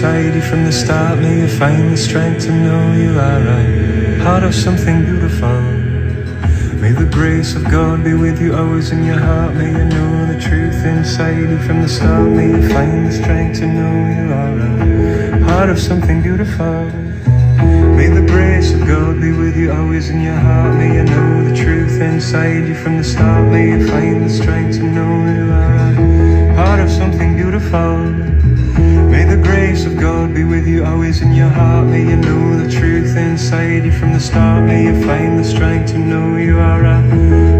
inside you from the start. May you find the strength to know you are a part of something beautiful. May the grace of God be with you always in your heart. May you know the truth inside you from the start. May you find the strength to know you are a part of something beautiful. May the grace of God be with you always in your heart. May you know the truth inside you from the start. May you find the strength to know you are a part of something beautiful. Be with you always in your heart. May you know the truth inside you from the start. May you find the strength to know you are a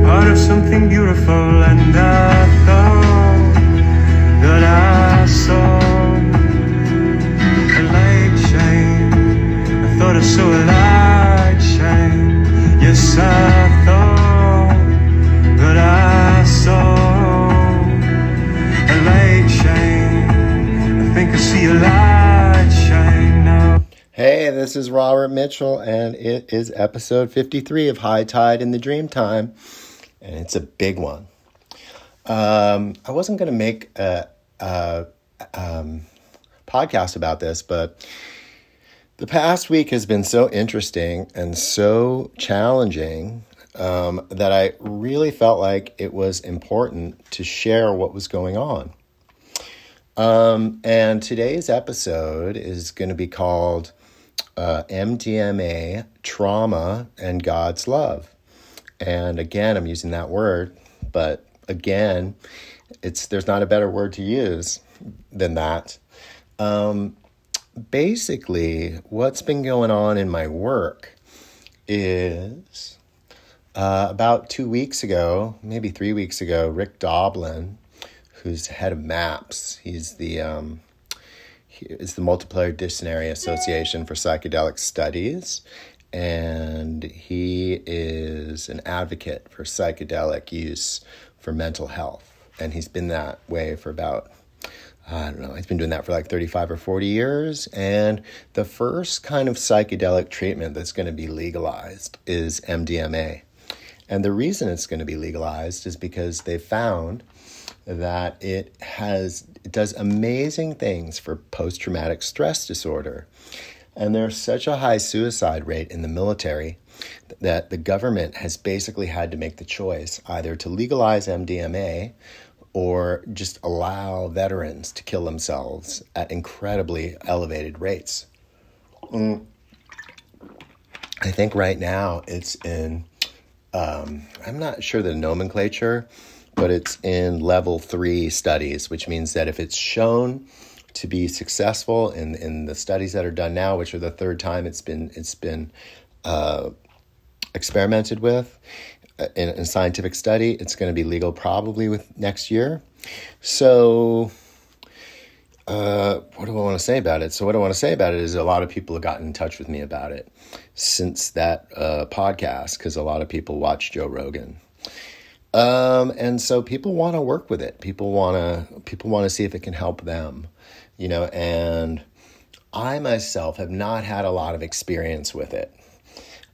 part of something beautiful. And I thought that I saw a light shine. I thought I saw a light shine. Yes, I thought that I saw a light shine. I think I see a light. Hey, this is Robert Mitchell, and it is episode 53 of High Tide in the Dream Time, and it's a big one. Um, I wasn't going to make a, a um, podcast about this, but the past week has been so interesting and so challenging um, that I really felt like it was important to share what was going on. Um, and today's episode is going to be called uh, MDMA Trauma and God's Love. And again, I'm using that word, but again, it's there's not a better word to use than that. Um, basically, what's been going on in my work is uh, about two weeks ago, maybe three weeks ago, Rick Doblin, who's head of MAPS, he's the um, is the Multidisciplinary Association for Psychedelic Studies, and he is an advocate for psychedelic use for mental health, and he's been that way for about I don't know, he's been doing that for like 35 or 40 years. And the first kind of psychedelic treatment that's going to be legalized is MDMA. And the reason it's going to be legalized is because they found that it has it does amazing things for post traumatic stress disorder. And there's such a high suicide rate in the military that the government has basically had to make the choice either to legalize MDMA or just allow veterans to kill themselves at incredibly elevated rates. Mm. I think right now it's in, um, I'm not sure the nomenclature, but it's in level three studies, which means that if it's shown to be successful in, in the studies that are done now, which are the third time it's been it's been uh, experimented with uh, in a scientific study, it's going to be legal probably with next year. So, uh, what do I want to say about it? So, what I want to say about it is a lot of people have gotten in touch with me about it since that uh, podcast because a lot of people watch Joe Rogan. Um, and so people want to work with it. People want to people want to see if it can help them, you know. And I myself have not had a lot of experience with it.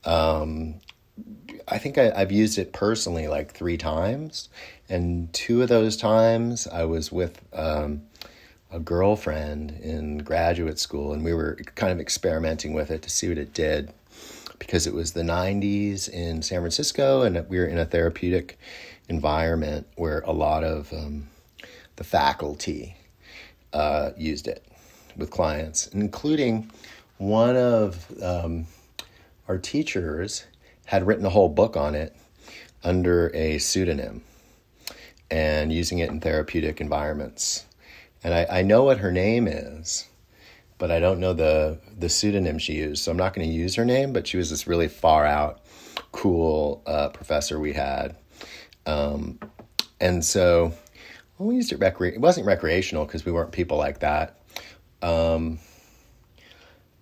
Um, I think I, I've used it personally like three times, and two of those times I was with um, a girlfriend in graduate school, and we were kind of experimenting with it to see what it did because it was the 90s in San Francisco, and we were in a therapeutic environment where a lot of um, the faculty uh, used it with clients, including one of um, our teachers had written a whole book on it under a pseudonym and using it in therapeutic environments. And I, I know what her name is, but I don't know the the pseudonym she used. So I'm not going to use her name, but she was this really far out, cool uh, professor we had. Um, and so well, we used it recre- It wasn't recreational because we weren't people like that. Um,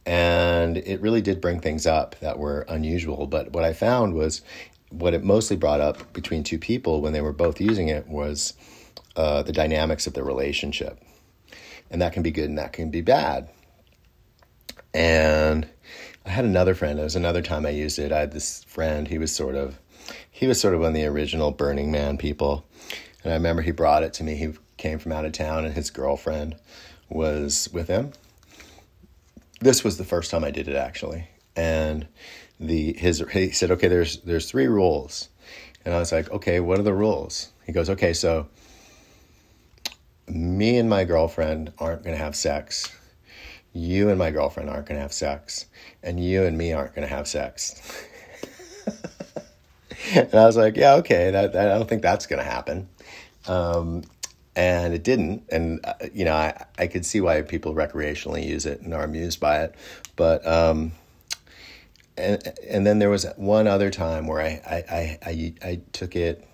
and it really did bring things up that were unusual. But what I found was what it mostly brought up between two people when they were both using it was uh, the dynamics of the relationship. And that can be good and that can be bad. And I had another friend. It was another time I used it. I had this friend. He was sort of, he was sort of one of the original Burning Man people. And I remember he brought it to me. He came from out of town, and his girlfriend was with him. This was the first time I did it actually, and the his he said, "Okay, there's there's three rules," and I was like, "Okay, what are the rules?" He goes, "Okay, so me and my girlfriend aren't going to have sex." You and my girlfriend aren't going to have sex, and you and me aren't going to have sex. and I was like, yeah, okay, that, that I don't think that's going to happen. Um, and it didn't. And, uh, you know, I, I could see why people recreationally use it and are amused by it. But, um, and, and then there was one other time where I, I, I, I, I took it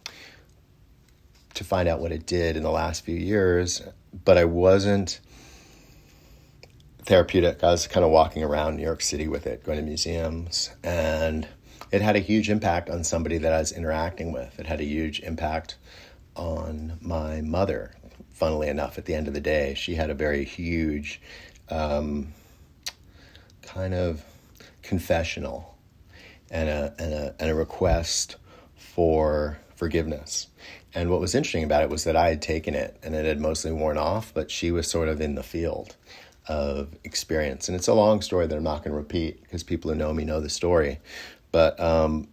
to find out what it did in the last few years, but I wasn't therapeutic. I was kind of walking around New York City with it, going to museums, and it had a huge impact on somebody that I was interacting with. It had a huge impact on my mother. Funnily enough, at the end of the day, she had a very huge um, kind of confessional and a, and a, and a request for forgiveness. And what was interesting about it was that I had taken it and it had mostly worn off, but she was sort of in the field of experience. And it's a long story that I'm not going to repeat because people who know me know the story. But um,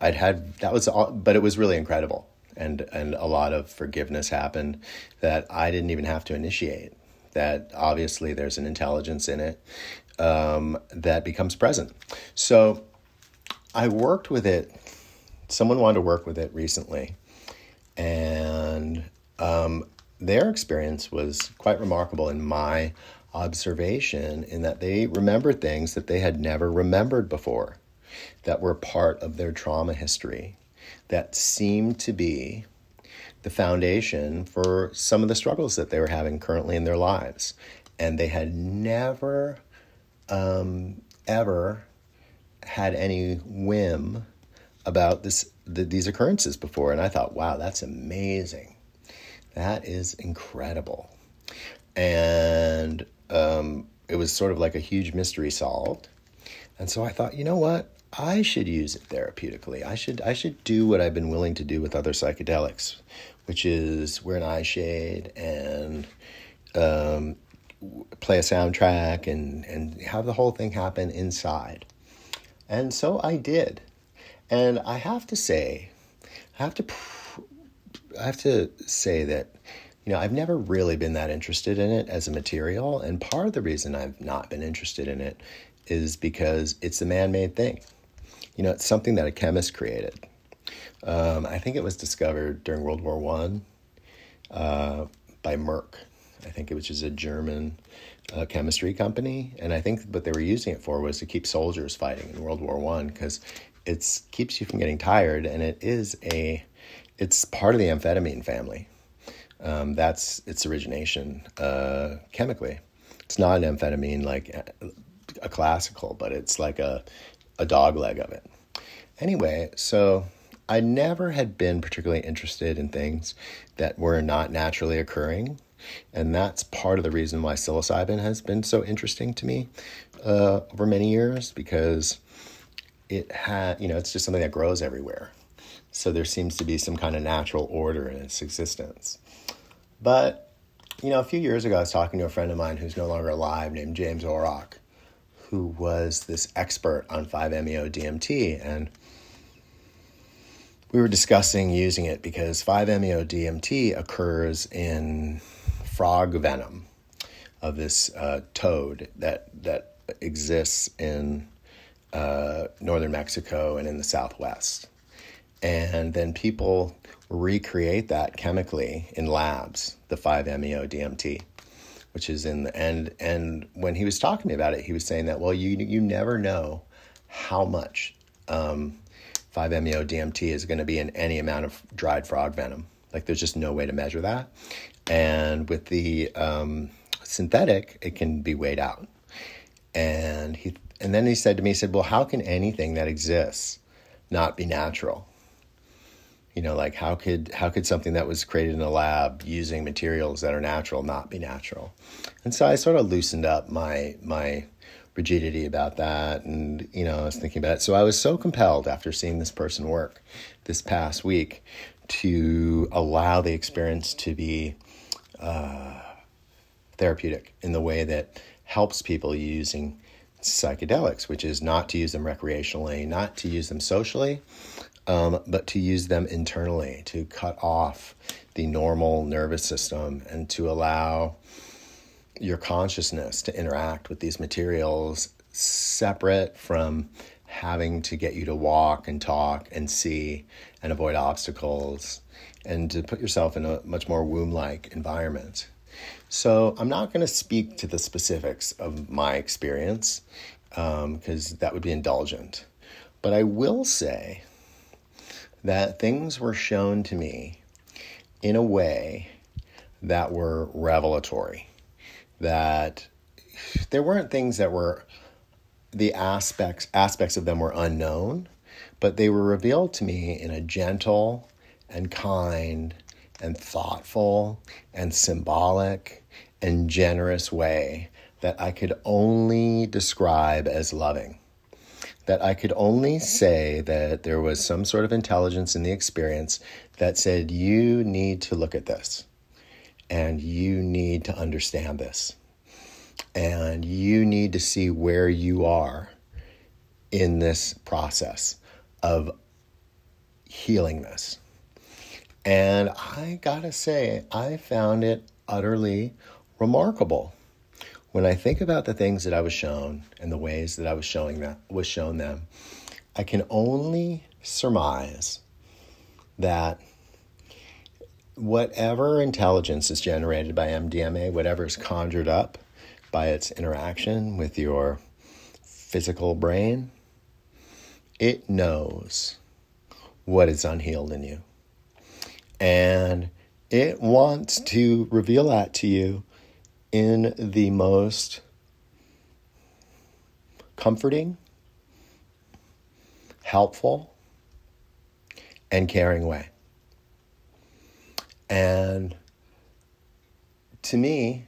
I'd had that was, all, but it was really incredible and and a lot of forgiveness happened that I didn't even have to initiate. That obviously there's an intelligence in it um, that becomes present. So I worked with it. Someone wanted to work with it recently, and um, their experience was quite remarkable in my observation in that they remembered things that they had never remembered before that were part of their trauma history that seemed to be the foundation for some of the struggles that they were having currently in their lives. And they had never, um, ever had any whim about this the, these occurrences before. And I thought, wow, that's amazing. That is incredible. And um, it was sort of like a huge mystery solved. And so I thought, you know what? I should use it therapeutically. I should I should do what I've been willing to do with other psychedelics, which is wear an eye shade and um, play a soundtrack and and have the whole thing happen inside. And so I did, and I have to say, I have to I have to say that you know, I've never really been that interested in it as a material. And part of the reason I've not been interested in it is because it's a man made thing. You know, it's something that a chemist created. Um, I think it was discovered during World War One uh, by Merck. I think it was just a German uh, chemistry company, and I think what they were using it for was to keep soldiers fighting in World War One because it keeps you from getting tired, and it is a it's part of the amphetamine family. Um, that's its origination uh, chemically. It's not an amphetamine like a, classical, but it's like a a dog leg of it. Anyway, so I never had been particularly interested in things that were not naturally occurring. And that's part of the reason why psilocybin has been so interesting to me uh, over many years because it had, you know, it's just something that grows everywhere. So there seems to be some kind of natural order in its existence. But, you know, a few years ago, I was talking to a friend of mine who's no longer alive named James Oroc who was this expert on 5-MeO DMT and we were discussing using it because 5-MeO DMT occurs in frog venom of this uh, toad that that exists in uh, northern Mexico and in the southwest. And then people recreate that chemically in labs, the 5-MeO DMT which is in the end. And when he was talking to me about it, he was saying that well, you you never know how much um, 5-MeO DMT is going to be in any amount of dried frog venom. Like there's just no way to measure that. And with the um, synthetic, it can be weighed out. And he and then he said to me, he said, "Well, how can anything that exists not be natural?" You know like how could how could something that was created in a lab using materials that are natural not be natural? And so i sort of loosened up my my rigidity about that and you know i was thinking about it. So i was so compelled after seeing this person work this past week to allow the experience to be uh, therapeutic in the way that helps people using psychedelics, which is not to use them recreationally, not to use them socially, um, but to use them internally, to cut off the normal nervous system and to allow your consciousness to interact with these materials separate from having to get you to walk and talk and see and avoid obstacles and to put yourself in a much more womb like environment. So, I'm not going to speak to the specifics of my experience because um, that would be indulgent. But I will say that things were shown to me in a way that were revelatory, that there weren't things that were the aspects aspects of them were unknown, but they were revealed to me in a gentle and kind and thoughtful and symbolic and generous way that I could only describe as loving. That I could only say that there was some sort of intelligence in the experience that said, you need to look at this and you need to understand this and you need to see where you are in this process of healing this. And I gotta say, I found it utterly remarkable. When I think about the things that I was shown and the ways that I was showing that was shown them, I can only surmise that whatever intelligence is generated by MDMA, whatever is conjured up by its interaction with your physical brain, it knows what is unhealed in you. And it wants to reveal that to you in the most comforting, helpful, and caring way. And to me,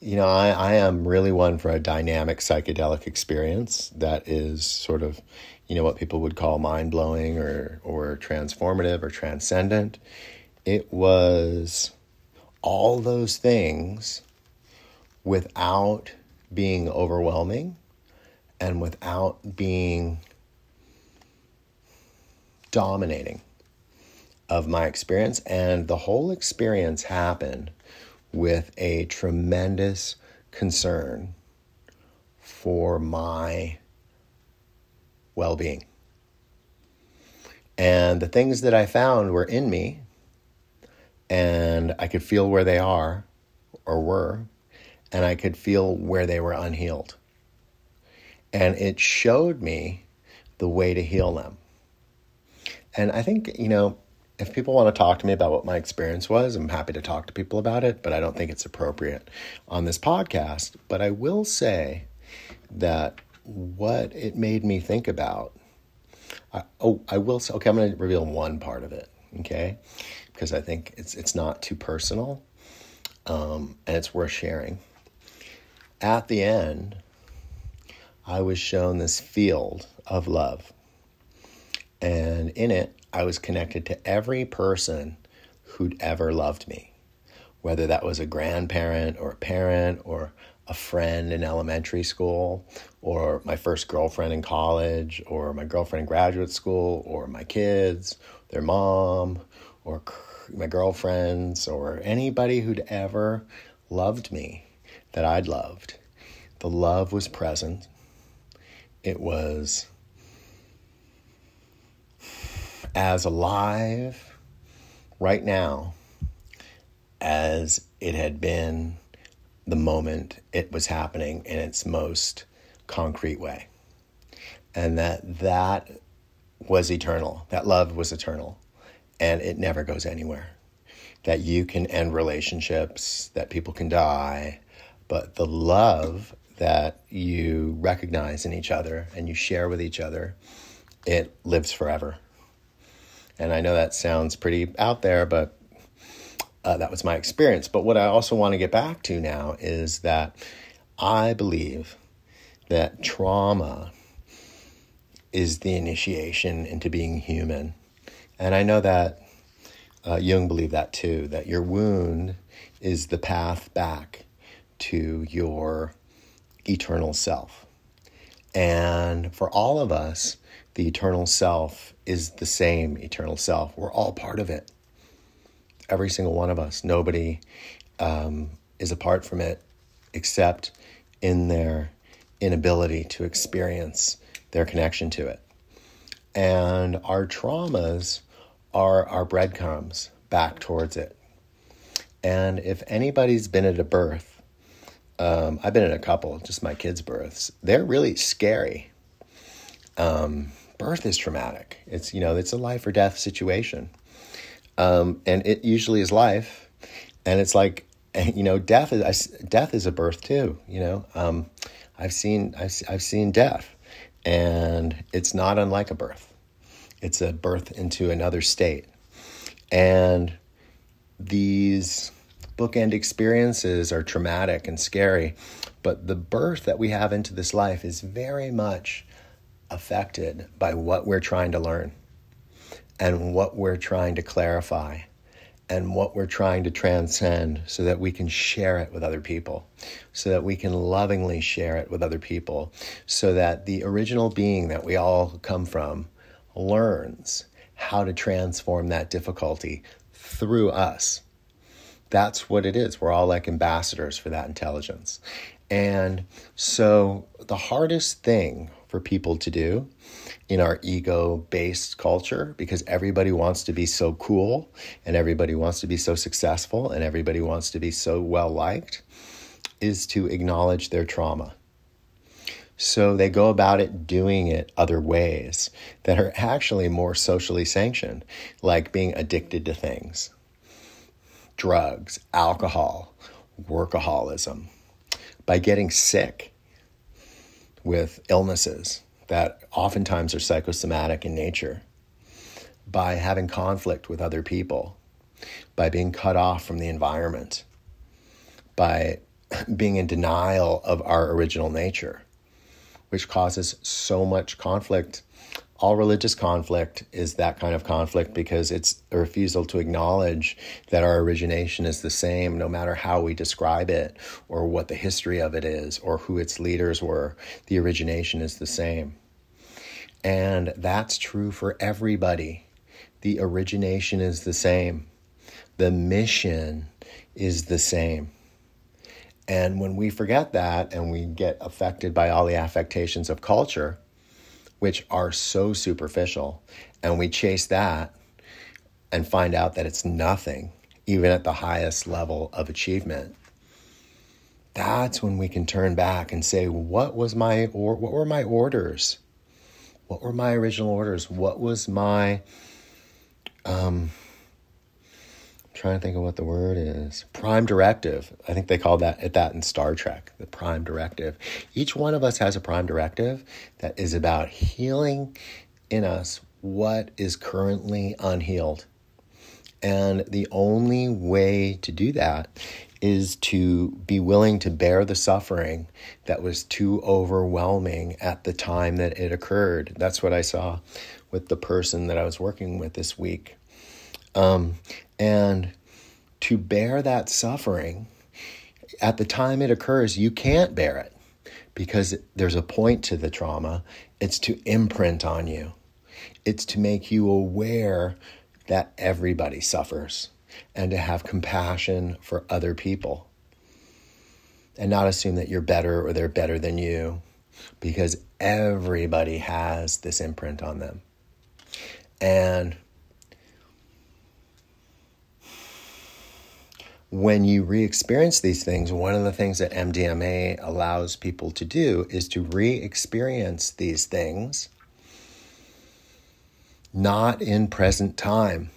you know, I, I am really one for a dynamic psychedelic experience that is sort of, you know, what people would call mind blowing or, or transformative or transcendent. It was all those things without being overwhelming and without being dominating of my experience. And the whole experience happened with a tremendous concern for my well being. And the things that I found were in me, and I could feel where they are or were, and I could feel where they were unhealed. And it showed me the way to heal them. And I think, you know, if people want to talk to me about what my experience was, I'm happy to talk to people about it, but I don't think it's appropriate on this podcast. But I will say that what it made me think about. I, oh, I will say. Okay, I'm going to reveal one part of it. Okay, because I think it's it's not too personal, um, and it's worth sharing. At the end, I was shown this field of love, and in it, I was connected to every person who'd ever loved me, whether that was a grandparent or a parent or a friend in elementary school or my first girlfriend in college or my girlfriend in graduate school or my kids, their mom or my girlfriends or anybody who'd ever loved me that I'd loved. The love was present. It was as alive right now as it had been the moment it was happening in its most concrete way. And that that was eternal. That love was eternal and it never goes anywhere. That you can end relationships, that people can die, but the love that you recognize in each other and you share with each other, it lives forever. And I know that sounds pretty out there, but uh, that was my experience. But what I also want to get back to now is that I believe that trauma is the initiation into being human. And I know that uh, Jung believed that too, that your wound is the path back to your eternal self. And for all of us, the eternal self is the same eternal self. We're all part of it. Every single one of us. Nobody um, is apart from it except in their inability to experience their connection to it. And our traumas are our breadcrumbs back towards it. And if anybody's been at a birth, um, I've been in a couple, just my kids' births, they're really scary. Um, birth is traumatic. It's, you know, it's a life or death situation. Um, and it usually is life. And it's like, you know, death is, death is a birth too, you know. Um, I've seen, I've, I've seen death and it's not unlike a birth. It's a birth into another state. And these bookend experiences are traumatic and scary, but the birth that we have into this life is very much affected by what we're trying to learn and what we're trying to clarify and what we're trying to transcend so that we can share it with other people, so that we can lovingly share it with other people, so that the original being that we all come from learns how to transform that difficulty through us. That's what it is. We're all like ambassadors for that intelligence. And so the hardest thing for people to do in our ego based culture because everybody wants to be so cool and everybody wants to be so successful and everybody wants to be so well liked is to acknowledge their trauma. So they go about it doing it other ways that are actually more socially sanctioned, like being addicted to things drugs, alcohol, workaholism, by getting sick with illnesses that oftentimes are psychosomatic in nature, by having conflict with other people, by being cut off from the environment, by being in denial of our original nature, which causes so much conflict all religious conflict is that kind of conflict because it's a refusal to acknowledge that our origination is the same no matter how we describe it or what the history of it is or who its leaders were. The origination is the same. And that's true for everybody. The origination is the same, the mission is the same. And when we forget that and we get affected by all the affectations of culture, which are so superficial, and we chase that and find out that it's nothing, even at the highest level of achievement, that's when we can turn back and say, what was my or what were my orders? What were my original orders? What was my um trying to think of what the word is. Prime directive. I think they call that at that in Star Trek, the prime directive. Each one of us has a prime directive that is about healing in us what is currently unhealed. And the only way to do that is to be willing to bear the suffering that was too overwhelming at the time that it occurred. That's what I saw with the person that I was working with this week. Um, and to bear that suffering, at the time it occurs, you can't bear it because there's a point to the trauma. It's to imprint on you, it's to make you aware that everybody suffers and to have compassion for other people and not assume that you're better or they're better than you because everybody has this imprint on them. And when you re experience these things, one of the things that MDMA allows people to do is to re experience these things not in present time.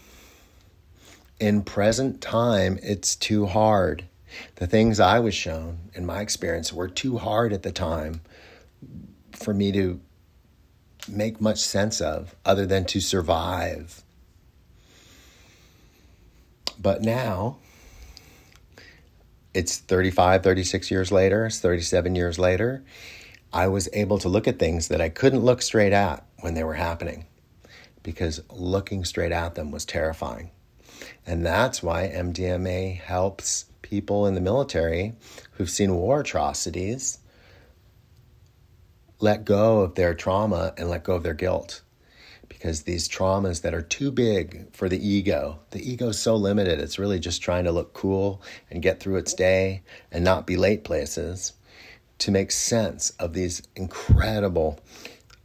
In present time, it's too hard. The things I was shown in my experience were too hard at the time for me to make much sense of other than to survive. But now, it's 35, 36 years later, it's 37 years later. I was able to look at things that I couldn't look straight at when they were happening because looking straight at them was terrifying. And that's why MDMA helps people in the military who've seen war atrocities let go of their trauma and let go of their guilt. Because these traumas that are too big for the ego, the ego is so limited, it's really just trying to look cool and get through its day and not be late places to make sense of these incredible,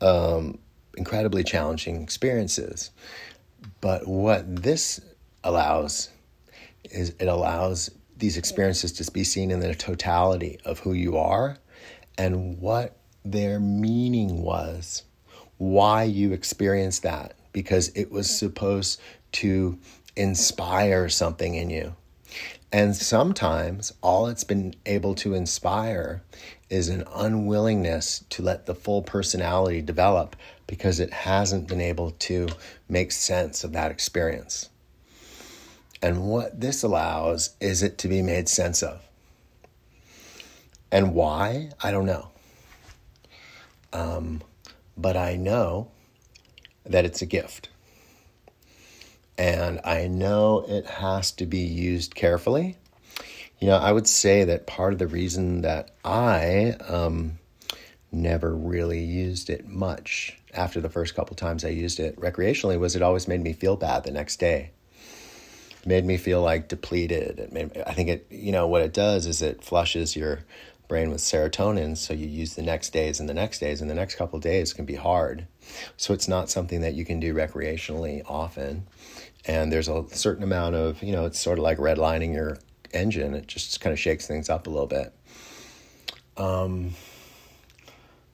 um, incredibly challenging experiences. But what this allows is it allows these experiences to be seen in the totality of who you are and what their meaning was, why you experienced that, because it was supposed to inspire something in you. And sometimes all it's been able to inspire is an unwillingness to let the full personality develop because it hasn't been able to make sense of that experience. And what this allows is it to be made sense of. And why? I don't know. Um, but I know that it's a gift. And I know it has to be used carefully. You know, I would say that part of the reason that I um, never really used it much after the first couple times I used it recreationally was it always made me feel bad the next day. It made me feel like depleted. It made, I think it, you know, what it does is it flushes your brain with serotonin, so you use the next days and the next days, and the next couple days can be hard. So it's not something that you can do recreationally often. And there's a certain amount of, you know, it's sort of like redlining your engine. It just kind of shakes things up a little bit. Um,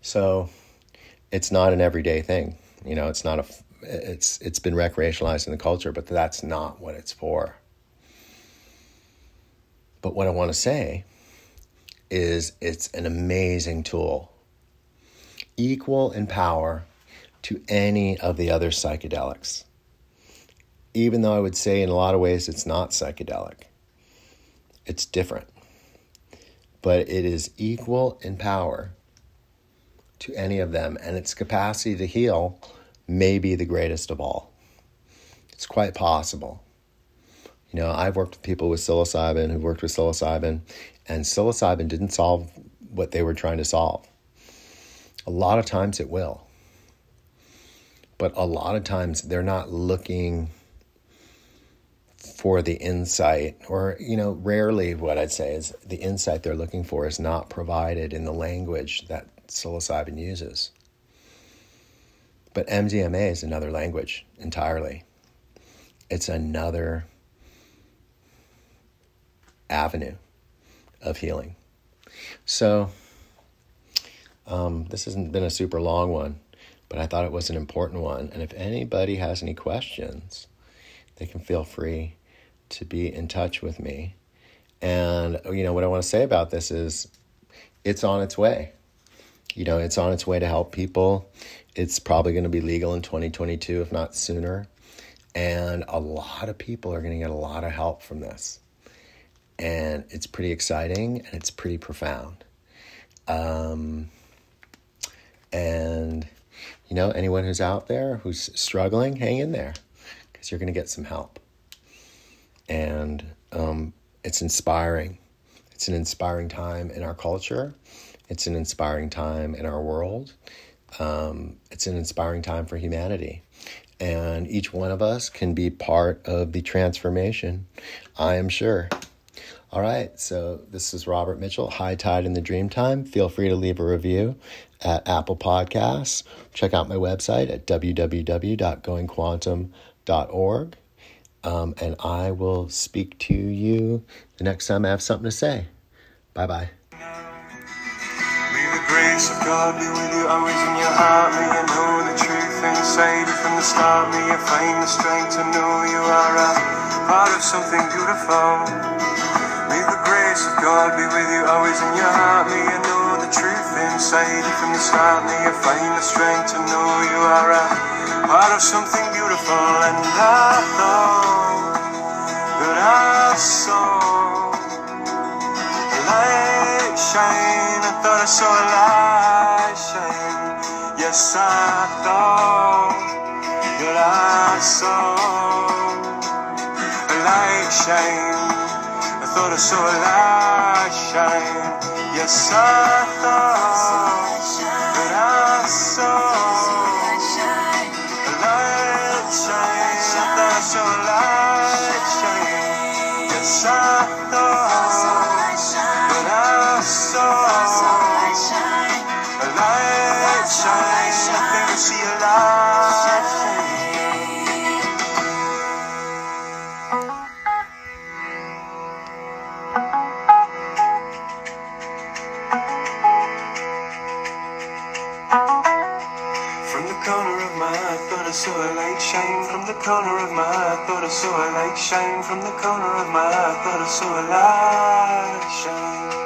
so it's not an everyday thing. You know, it's not a, it's, it's been recreationalized in the culture, but that's not what it's for. But what I want to say is it's an amazing tool, equal in power to any of the other psychedelics. Even though I would say in a lot of ways it's not psychedelic, it's different. But it is equal in power to any of them, and its capacity to heal may be the greatest of all. It's quite possible. You know, I've worked with people with psilocybin who've worked with psilocybin, and psilocybin didn't solve what they were trying to solve. A lot of times it will. But a lot of times they're not looking for the insight, or, you know, rarely what I'd say is the insight they're looking for is not provided in the language that psilocybin uses. But MDMA is another language entirely. It's another avenue of healing. So, um, this hasn't been a super long one, but I thought it was an important one. And if anybody has any questions, they can feel free to be in touch with me. And, you know, what I want to say about this is it's on its way. You know, it's on its way to help people. It's probably going to be legal in 2022, if not sooner. And a lot of people are going to get a lot of help from this and it's pretty exciting and it's pretty profound. Um, and you know, anyone who's out there who's struggling, hang in there because you're going to get some help. And um, it's inspiring. It's an inspiring time in our culture. It's an inspiring time in our world. Um, it's an inspiring time for humanity. And each one of us can be part of the transformation, I am sure. All right, so this is Robert Mitchell, High Tide in the Dream Time. Feel free to leave a review at Apple Podcasts. Check out my website at www.goingquantum.org. Um, and I will speak to you the next time I have something to say. Bye bye. May the grace of God be with you always in your heart. May you know the truth you from the start. May you find the strength to know you are a part of something beautiful. God be with you always in your heart. May you know the truth inside you from the start. May you find the strength to know you are a part of something beautiful. And I thought that I saw a light shine. I thought I saw a light shine. Yes, I thought that I saw a light. But I saw a light shine. Yes, I thought. so alive.